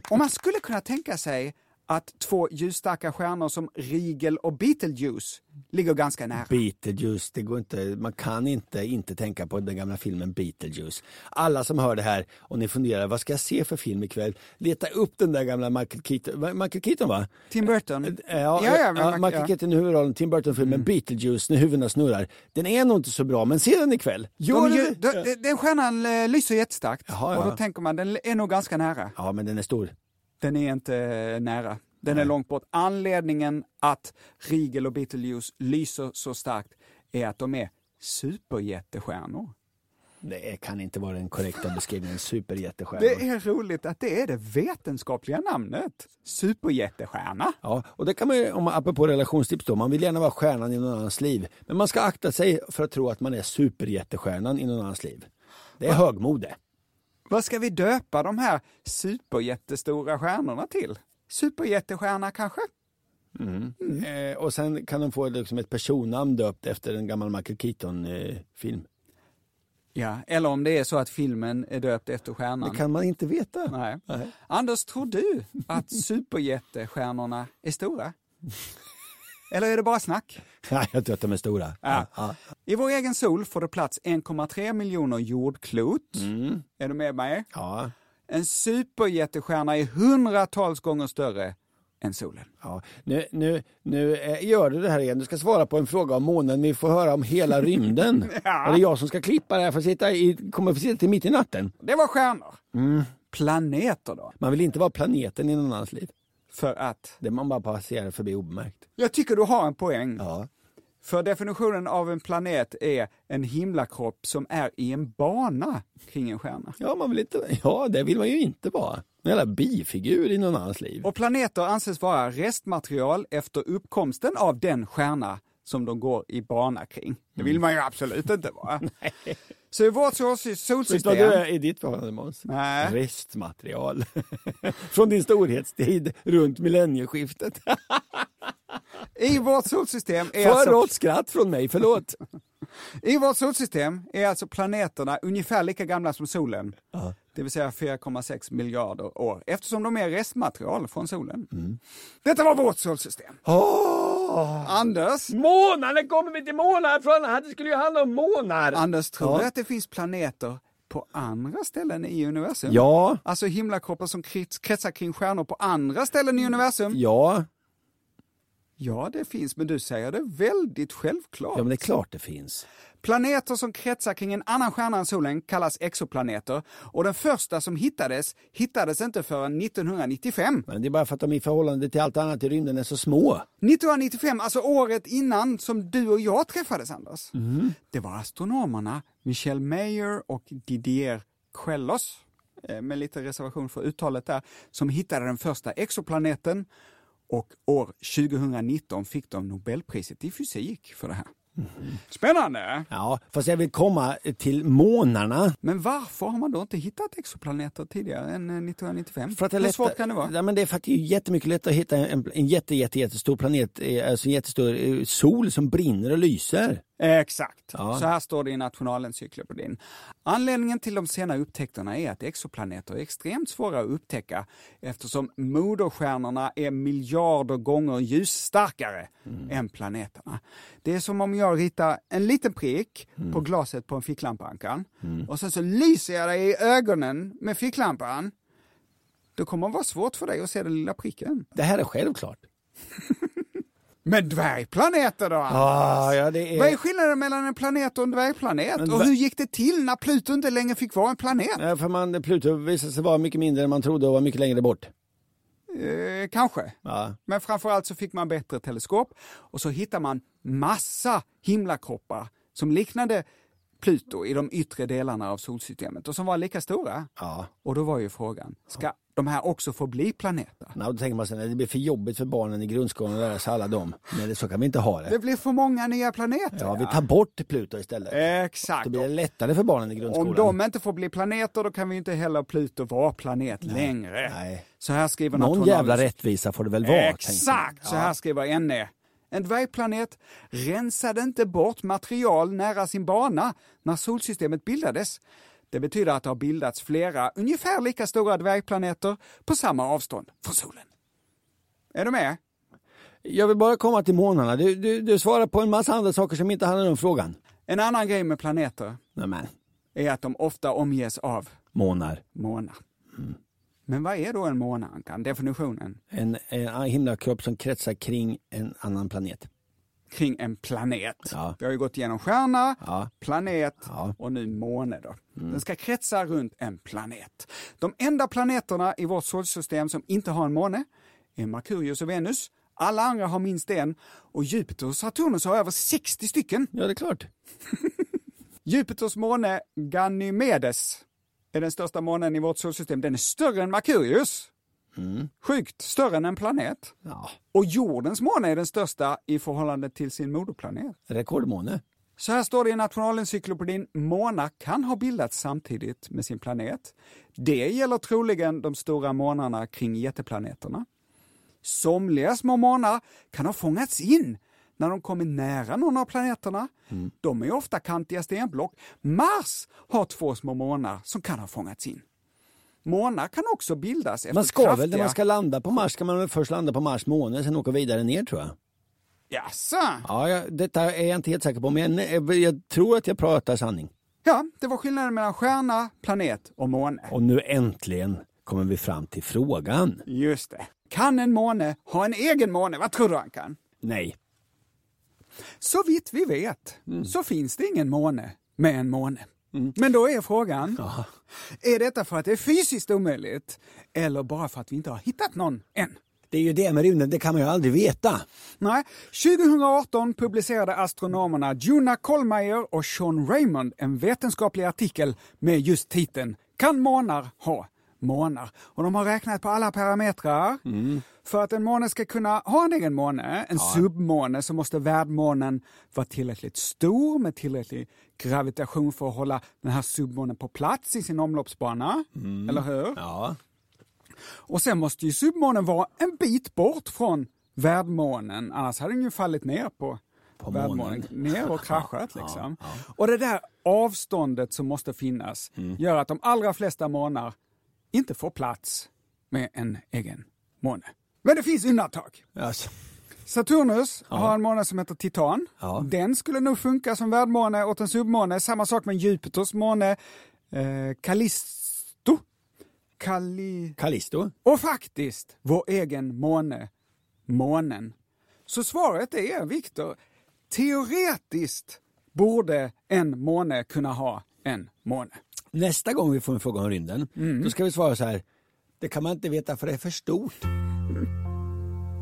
och man skulle kunna tänka sig att två ljusstarka stjärnor som Rigel och Betelgeuse ligger ganska nära. Beetlejuice, det går inte, man kan inte inte tänka på den gamla filmen Beetlejuice. Alla som hör det här och ni funderar, vad ska jag se för film ikväll? Leta upp den där gamla Michael Keaton, Michael Keaton va? Tim Burton. Ja, ja, ja, man- Michael ja. Mm. Keaton i huvudrollen, Tim Burton-filmen Beetlejuice, när huvudena snurrar. Den är nog inte så bra, men se den ikväll. Gör De, det? den stjärnan eh, lyser jättestarkt Jaha, ja. och då tänker man den är nog ganska nära. Ja, men den är stor. Den är inte eh, nära. Den är långt bort. Anledningen att Rigel och Betelgeuse lyser så starkt är att de är superjättestjärnor. Det kan inte vara den korrekta beskrivningen. Superjättestjärnor. Det är roligt att det är det vetenskapliga namnet. Superjättestjärna. Ja, och det kan man ju, om man, apropå relationstips då, man vill gärna vara stjärnan i någon annans liv. Men man ska akta sig för att tro att man är superjättestjärnan i någon annans liv. Det är högmode. Vad ska vi döpa de här superjättestora stjärnorna till? Superjättestjärna kanske? Mm. Eh, och sen kan de få liksom ett personnamn döpt efter en gammal Michael Keaton-film. Ja, eller om det är så att filmen är döpt efter stjärnan. det kan man inte veta. Nej. Nej. Anders, tror du att superjättestjärnorna är stora? Eller är det bara snack? Jag tror att de är stora. Ja. Ja. I vår egen sol får det plats 1,3 miljoner jordklot. Mm. Är du med mig? Ja. En superjättestjärna är hundratals gånger större än solen. Ja. Nu, nu, nu eh, gör du det här igen. Du ska svara på en fråga om månen. Vi får höra om hela rymden. Ja. Är det jag som ska klippa det här för att sitta i, kommer få sitta till mitt i natten? Det var stjärnor. Mm. Planeter då? Man vill inte vara planeten i någon annans liv. För att? Det man bara passerar förbi obemärkt. Jag tycker du har en poäng. Ja. För definitionen av en planet är en himlakropp som är i en bana kring en stjärna. Ja, man vill inte, ja, det vill man ju inte vara. En jävla bifigur i någon annans liv. Och planeter anses vara restmaterial efter uppkomsten av den stjärna som de går i bana kring. Det vill man ju absolut inte vara. Så i vårt sol- Vet du vad solsystem... du är i ditt förhållande Måns? Restmaterial. Från din storhetstid runt millennieskiftet. I vårt solsystem är För alltså... rått skratt från mig, förlåt. I vårt solsystem är alltså planeterna ungefär lika gamla som solen. Det vill säga 4,6 miljarder år, eftersom de är restmaterial från solen. Detta var vårt solsystem. Anders, Månar, när kommer vi till månar från? Det skulle ju handla om månar. Anders, tror Ja. du att det finns planeter på andra ställen i universum? Ja, Alltså himlakroppar som krets- kretsar kring stjärnor på andra ställen i universum? ja, Ja, det finns, men du säger det väldigt självklart. ja men det är klart det finns. Planeter som kretsar kring en annan stjärna än solen kallas exoplaneter och den första som hittades, hittades inte förrän 1995. Men det är bara för att de i förhållande till allt annat i rymden är så små. 1995, alltså året innan som du och jag träffades Anders. Det var astronomerna Michel Mayer och Didier Queloz, eh, med lite reservation för uttalet där, som hittade den första exoplaneten och år 2019 fick de Nobelpriset i fysik för det här. Spännande! Ja, fast jag vill komma till månarna. Men varför har man då inte hittat exoplaneter tidigare än eh, 1995? För att det är Hur lätt- svårt kan det vara? Ja, men det är är jättemycket lättare att hitta en, en jätte, jätte, jättestor planet, eh, alltså en jättestor eh, sol som brinner och lyser. Exakt. Ja. Så här står det i Nationalencyklopedin. Anledningen till de sena upptäckterna är att exoplaneter är extremt svåra att upptäcka eftersom moderstjärnorna är miljarder gånger ljusstarkare än planeterna. Det är som om jag ritar en liten prick på glaset på en ficklampa, Ankan. Och sen så lyser jag dig i ögonen med ficklampan. Då kommer det vara svårt för dig att se den lilla pricken. Det här är självklart. Men dvärgplaneter då? Ah, ja, det är... Vad är skillnaden mellan en planet och en dvärgplanet? Men och hur gick det till när Pluto inte längre fick vara en planet? Ja, för man, Pluto visade sig vara mycket mindre än man trodde och var mycket längre bort. Eh, kanske. Ja. Men framförallt så fick man bättre teleskop och så hittade man massa himlakroppar som liknade Pluto i de yttre delarna av solsystemet och som var lika stora. Ja. Och då var ju frågan, ska de här också få bli planeter? Nej, då tänker man sig att det blir för jobbigt för barnen i grundskolan att lära sig alla dem. Men så kan vi inte ha det. Det blir för många nya planeter. Ja, vi tar bort Pluto istället. Exakt. Då blir det lättare för barnen i grundskolan. Om de inte får bli planeter då kan vi inte heller Pluto vara planet längre. Nej. Så här skriver Någon nationalen- jävla rättvisa får det väl vara. Exakt, jag. så här skriver NE. En dvärgplanet rensade inte bort material nära sin bana när solsystemet bildades. Det betyder att det har bildats flera ungefär lika stora dvärgplaneter på samma avstånd från solen. Är du med? Jag vill bara komma till månarna. Du, du, du svarar på en massa andra saker som inte handlar om frågan. En annan grej med planeter Nämen, är att de ofta omges av månar. månar. Men vad är då en måne, Ankan? Definitionen? En, en himlakropp som kretsar kring en annan planet. Kring en planet. Ja. Vi har ju gått igenom stjärna, Ja. planet Ja. och nu måne. Då. Den ska kretsa runt en planet. De enda planeterna i vårt solsystem som inte har en måne är Merkurius och Venus. Alla andra har minst en och Jupiter och Saturnus har över 60 stycken. Ja, det är klart. Jupiters måne Ganymedes är den största månen i vårt solsystem. Den är större än Merkurius. Sjukt, större än en planet. Ja. Och jordens måne är den största i förhållande till sin moderplanet. Rekordmåne. Så här står det i Nationalencyklopedin, månar kan ha bildats samtidigt med sin planet. Det gäller troligen de stora månarna kring jätteplaneterna. Somliga små månar kan ha fångats in när de kommer nära någon av planeterna. De är ofta kantiga stenblock. Mars har två små månar som kan ha fångats in. Månar kan också bildas efter Man ska kraftiga... väl, när man ska landa på Mars, ska man väl först landa på Mars måne, sen åka vidare ner tror jag. Jaså? Ja, jag, detta är jag inte helt säker på, men jag, jag tror att jag pratar sanning. Ja, det var skillnaden mellan stjärna, planet och måne. Och nu äntligen kommer vi fram till frågan. Just det. Kan en måne ha en egen måne? Vad tror du han kan? Nej. Så vitt vi vet så finns det ingen måne med en måne. Men då är frågan, är detta för att det är fysiskt omöjligt eller bara för att vi inte har hittat någon än? Det är ju det med rymden, det kan man ju aldrig veta. Nej, 2018 publicerade astronomerna Juna Kollmeier och Sean Raymond en vetenskaplig artikel med just titeln Kan månar ha månar? Och de har räknat på alla parametrar. För att en måne ska kunna ha en egen måne, en submåne, så måste värdmånen vara tillräckligt stor med tillräcklig gravitation för att hålla den här submånen på plats i sin omloppsbana. Eller hur? Ja. Och sen måste ju submånen vara en bit bort från värdmånen, annars hade den ju fallit ner på, På värdmånen. månen. Ner och kraschat liksom. Och det där avståndet som måste finnas Mm. gör att de allra flesta månar inte får plats med en egen måne. Men det finns undantag. Alltså. Saturnus har en måne som heter Titan. Ja. Den skulle nog funka som värdmåne åt en submåne. Samma sak med Jupiters måne eh, Callisto. Calli... Callisto? Och faktiskt vår egen måne, månen. Så svaret är, Viktor, teoretiskt borde en måne kunna ha en måne. Nästa gång vi får en fråga om rymden, Mm. då ska vi svara så här. Det kan man inte veta för det är för stort.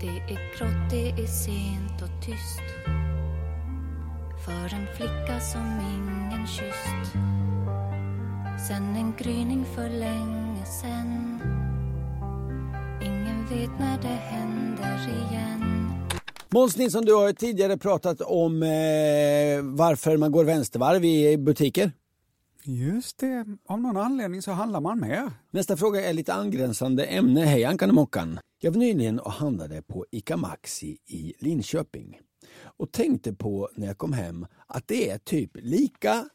Det är grått, det är sent och tyst För en flicka som ingen kysst Sen en gryning för länge sen Ingen vet när det händer igen Måns Nilsson, du har ju tidigare pratat om eh, varför man går vänstervarv i butiker. Just det, av någon anledning så handlar man mer. Nästa fråga är lite angränsande ämne. Hej Ankan och Mockan. Jag var nyligen och handlade på ICA Maxi i Linköping och tänkte på när jag kom hem att det är typ lika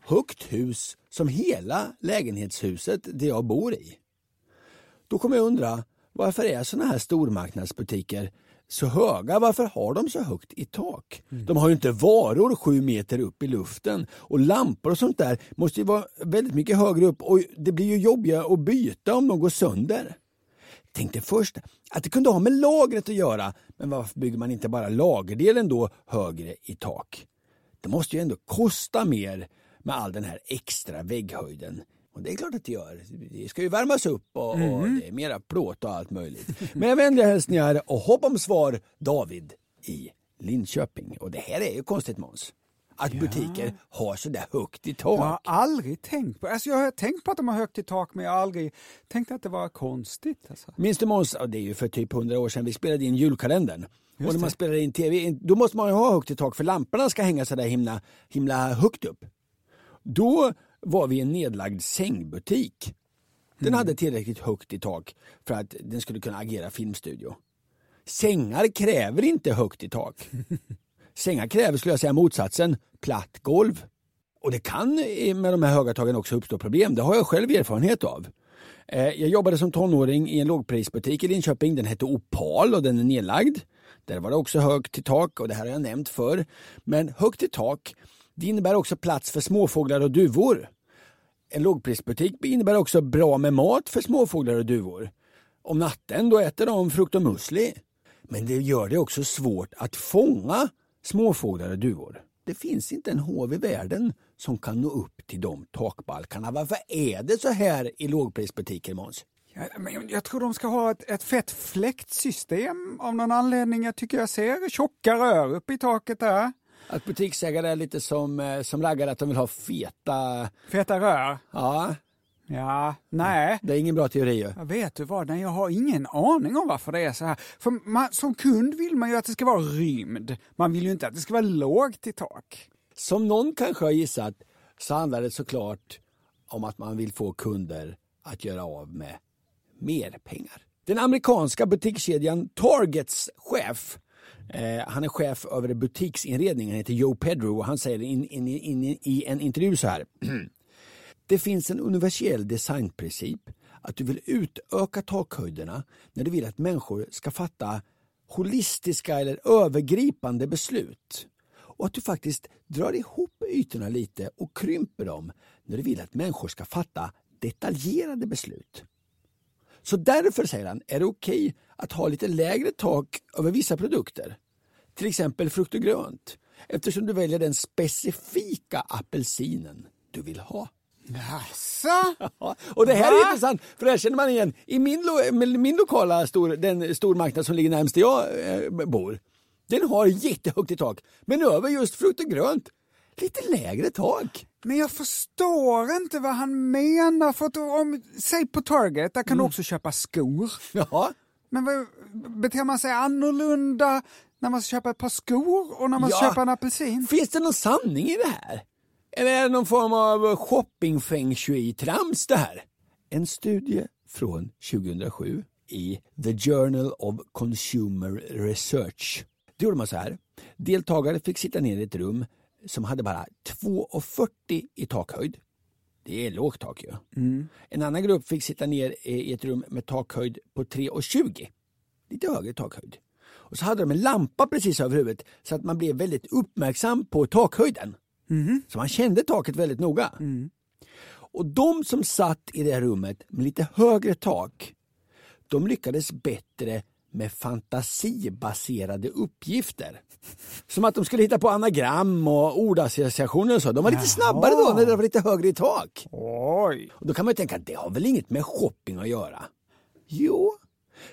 högt hus som hela lägenhetshuset det jag bor i. Då kommer jag undra, varför är sådana här stormarknadsbutiker så höga? Varför har de så högt i tak? De har ju inte varor sju meter upp i luften och lampor och sånt där måste ju vara väldigt mycket högre upp och det blir ju jobbigare att byta om de går sönder. Tänkte först att det kunde ha med lagret att göra, men varför bygger man inte bara lagerdelen då högre i tak? Det måste ju ändå kosta mer med all den här extra vägghöjden. Och det är klart att det gör. Det ska ju värmas upp och, och det är mera plåt och allt möjligt. Med vänliga hälsningar och hopp om svar David i Linköping. Och det här är ju konstigt Måns. Att butiker har så där högt i tak. Jag har aldrig tänkt på alltså jag har tänkt på att de har högt i tak men jag har aldrig tänkt att det var konstigt. Alltså. Minns du Måns, ja, det är ju för typ 100 år sedan vi spelade in julkalendern. och när man spelar in tv, då måste man ju ha högt i tak för lamporna ska hänga så där himla, himla högt upp. Då var vi i en nedlagd sängbutik. Den hade tillräckligt högt i tak för att den skulle kunna agera filmstudio. Sängar kräver inte högt i tak. Sängar kräver, skulle jag säga, motsatsen, platt golv. Och det kan med de här höga tagen också uppstå problem. Det har jag själv erfarenhet av. Eh, Jag jobbade som tonåring i en lågprisbutik i Linköping. Den hette Opal och den är nedlagd. Där var det också högt i tak och det här har jag nämnt för. Men högt i tak, det innebär också plats för småfåglar och duvor. En lågprisbutik innebär också bra med mat för småfåglar och duvor. Om natten då äter de frukt och musli. Men det gör det också svårt att fånga småfåglar och duvor. Det finns inte en hov i världen som kan nå upp till de takbalkarna. Varför är det så här i lågprisbutiker Måns? Ja, jag tror de ska ha ett, ett fett fläktsystem av någon anledning. Jag tycker jag ser tjocka rör uppe i taket där. Att butiksägare är lite som, eh, som raggare, att de vill ha feta... Feta rör? Ja. Ja, nej. Det är ingen bra teori ju. Jag vet du vad, nej, jag har ingen aning om varför det är så här. För man, som kund vill man ju att det ska vara rymd. Man vill ju inte att det ska vara lågt i tak. Som någon kanske har gissat så handlar det såklart om att man vill få kunder att göra av med mer pengar. Den amerikanska butikskedjan Targets chef eh, han är chef över butiksinredningen, han heter Joe Pedro och han säger in, in, in, i en intervju så här. Det finns en universell designprincip att du vill utöka takhöjderna när du vill att människor ska fatta holistiska eller övergripande beslut. Och att du faktiskt drar ihop ytorna lite och krymper dem när du vill att människor ska fatta detaljerade beslut. Så därför, säger han, är det okej att ha lite lägre tak över vissa produkter. Till exempel frukt och grönt. Eftersom du väljer den specifika apelsinen du vill ha. Jaså? och det här Va? är intressant, för det här känner man igen. I min, lo, min lokala stor, den stormarknad som ligger närmast där jag eh, bor, den har jättehögt i tak. Men över just frukt och grönt, lite lägre tak. Men jag förstår inte vad han menar. För att om, säg på Target, där kan du också köpa skor. Ja. Men vad, beter man sig annorlunda när man ska köpa ett par skor och när man ska Ja. köpa en apelsin? Finns det någon sanning i det här? Eller är det någon form av shopping feng shui-trams det här? En studie från 2007 i The Journal of Consumer Research. Då gjorde man så här. Deltagare fick sitta ner i ett rum som hade bara 2,40 i takhöjd. Det är lågt tak ju. En annan grupp fick sitta ner i ett rum med takhöjd på 3,20. Lite högre takhöjd. Och så hade de en lampa precis över huvudet så att man blev väldigt uppmärksam på takhöjden. Så man kände taket väldigt noga. Och de som satt i det här rummet med lite högre tak, de lyckades bättre med fantasibaserade uppgifter. Som att de skulle hitta på anagram och ordassociationer och så. De var lite snabbare då när det var lite högre i tak. Oj. Och då kan man ju tänka att det har väl inget med shopping att göra? Jo,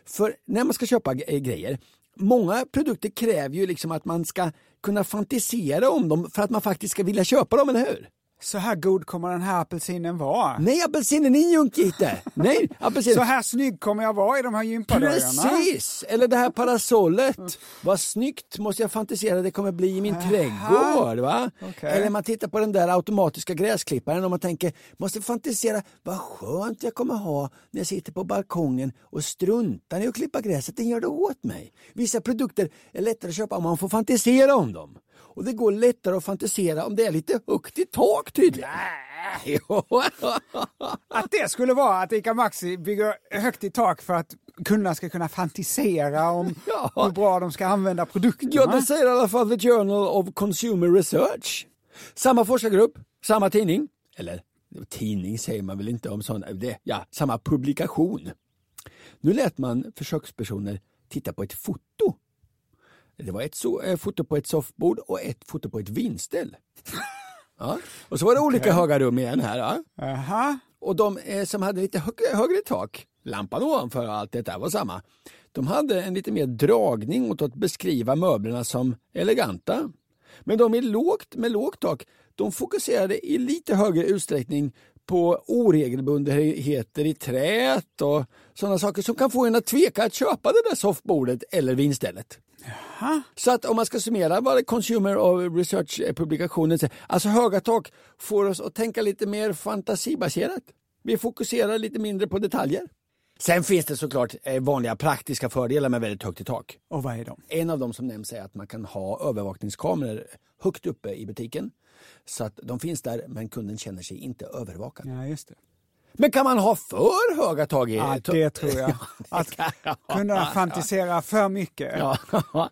för när man ska köpa eh, grejer, många produkter kräver ju liksom att man ska kunna fantisera om dem för att man faktiskt ska vilja köpa dem, eller hur? Så här god kommer den här apelsinen vara. Nej, apelsinen är junk inte. Nej, apelsinen. Så här snygg kommer jag vara i de här gympadojorna. Precis! Eller det här parasollet. Vad snyggt måste jag fantisera det kommer bli i min trädgård. Va? Okej. Eller man tittar på den där automatiska gräsklipparen och man tänker, måste fantisera vad skönt jag kommer ha när jag sitter på balkongen och struntar i att klippa gräset. Den gör det åt mig. Vissa produkter är lättare att köpa om man får fantisera om dem. Och det går lättare att fantisera om det är lite högt i tak tydligen. Jo. Att det skulle vara att ICA Maxi bygger högt i tak för att kunderna ska kunna fantisera om Ja. hur bra de ska använda produkterna. Ja, det säger i alla fall The Journal of Consumer Research. Samma forskargrupp, samma tidning, eller tidning säger man väl inte om sån, det, ja, samma publikation. Nu lät man försökspersoner titta på ett foto. Det var ett so- eh, foto på ett soffbord och ett foto på ett vinställ. Ja. Och så var det olika höga rum igen här. Ja. Aha. Och de eh, som hade lite högre, högre tak, lampan ovanför och allt det där var samma. De hade en lite mer dragning åt att beskriva möblerna som eleganta. Men de med lågt, med lågt tak, de fokuserade i lite högre utsträckning på oregelbundenheter i träet och sådana saker som kan få en att tveka att köpa det där soffbordet eller vinstället. Så att om man ska summera vad Consumer of Research-publikationen säger, alltså höga tak får oss att tänka lite mer fantasibaserat. Vi fokuserar lite mindre på detaljer. Sen finns det såklart eh, vanliga praktiska fördelar med väldigt högt i tak. Och vad är de? En av dem som nämns är att man kan ha övervakningskameror högt uppe i butiken. Så att de finns där men kunden känner sig inte övervakad. Ja, just det. Men kan man ha för höga tag i Ja, det tror jag. Att kunderna fantiserar för mycket. Ja.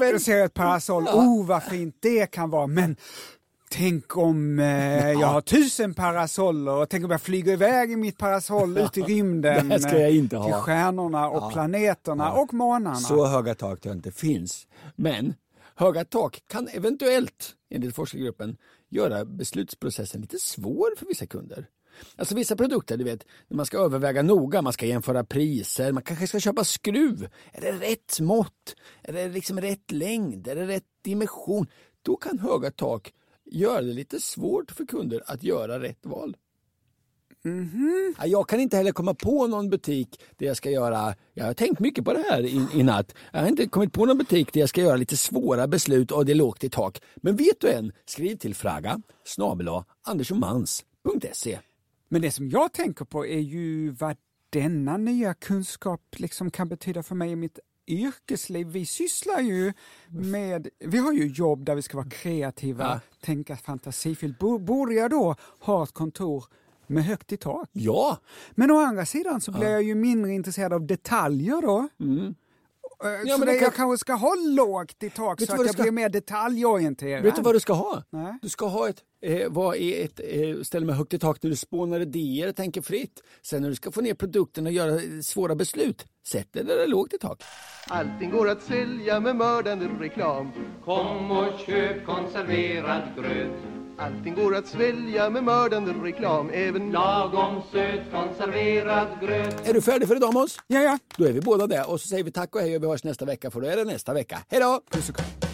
Jag ser ett parasoll, oh vad fint det kan vara, men tänk om eh, jag har tusen parasoller och tänk om jag flyger iväg i mitt parasoll ut i rymden. Det ska jag inte eh, ha. Till stjärnorna och Ja. planeterna Ja. och månarna. Så höga tak tror jag inte finns. Men höga tak kan eventuellt, enligt forskargruppen, göra beslutsprocessen lite svår för vissa kunder. Alltså vissa produkter, du vet, man ska överväga noga, man ska jämföra priser, man kanske ska köpa skruv. Är det rätt mått? Är det liksom rätt längd? Är det rätt dimension? Då kan höga tak göra det lite svårt för kunder att göra rätt val. Mhm. Ja, Jag kan inte heller komma på någon butik där jag ska göra, jag har tänkt mycket på det här i, i natt. Jag har inte kommit på någon butik där jag ska göra lite svåra beslut och det är lågt i tak. Men vet du en? Skriv till fraga snabel andersomans.se. Men det som jag tänker på är ju vad denna nya kunskap liksom kan betyda för mig i mitt yrkesliv. Vi sysslar ju med, vi har ju jobb där vi ska vara kreativa, Ja. tänka fantasifullt. Bo- Borde jag då ha ett kontor med högt i tak? Ja. Men å andra sidan så blir jag ju mindre intresserad av detaljer då. Mm. Eh, Ja, så men det, det kan- jag kanske ska ha lågt i tak Vet så att jag ska- blir mer detaljorienterad. Vet du vad du ska ha? Nej. Du ska ha ett, eh, vad är ett eh, ställe med högt i tak där du spånar idéer och tänker fritt. Sen när du ska få ner produkten och göra eh, svåra beslut, sätt dig där det är lågt i tak. Allting går att sälja med mördande reklam. Kom och köp konserverad gröt Allting går att svälja med mördande reklam. Även Lagom söt konserverad gröt Är du färdig för idag Måns? Ja, ja. Då är vi båda där och så säger vi tack och hej och vi hörs nästa vecka för då är det nästa vecka. Hej då! Puss och kram.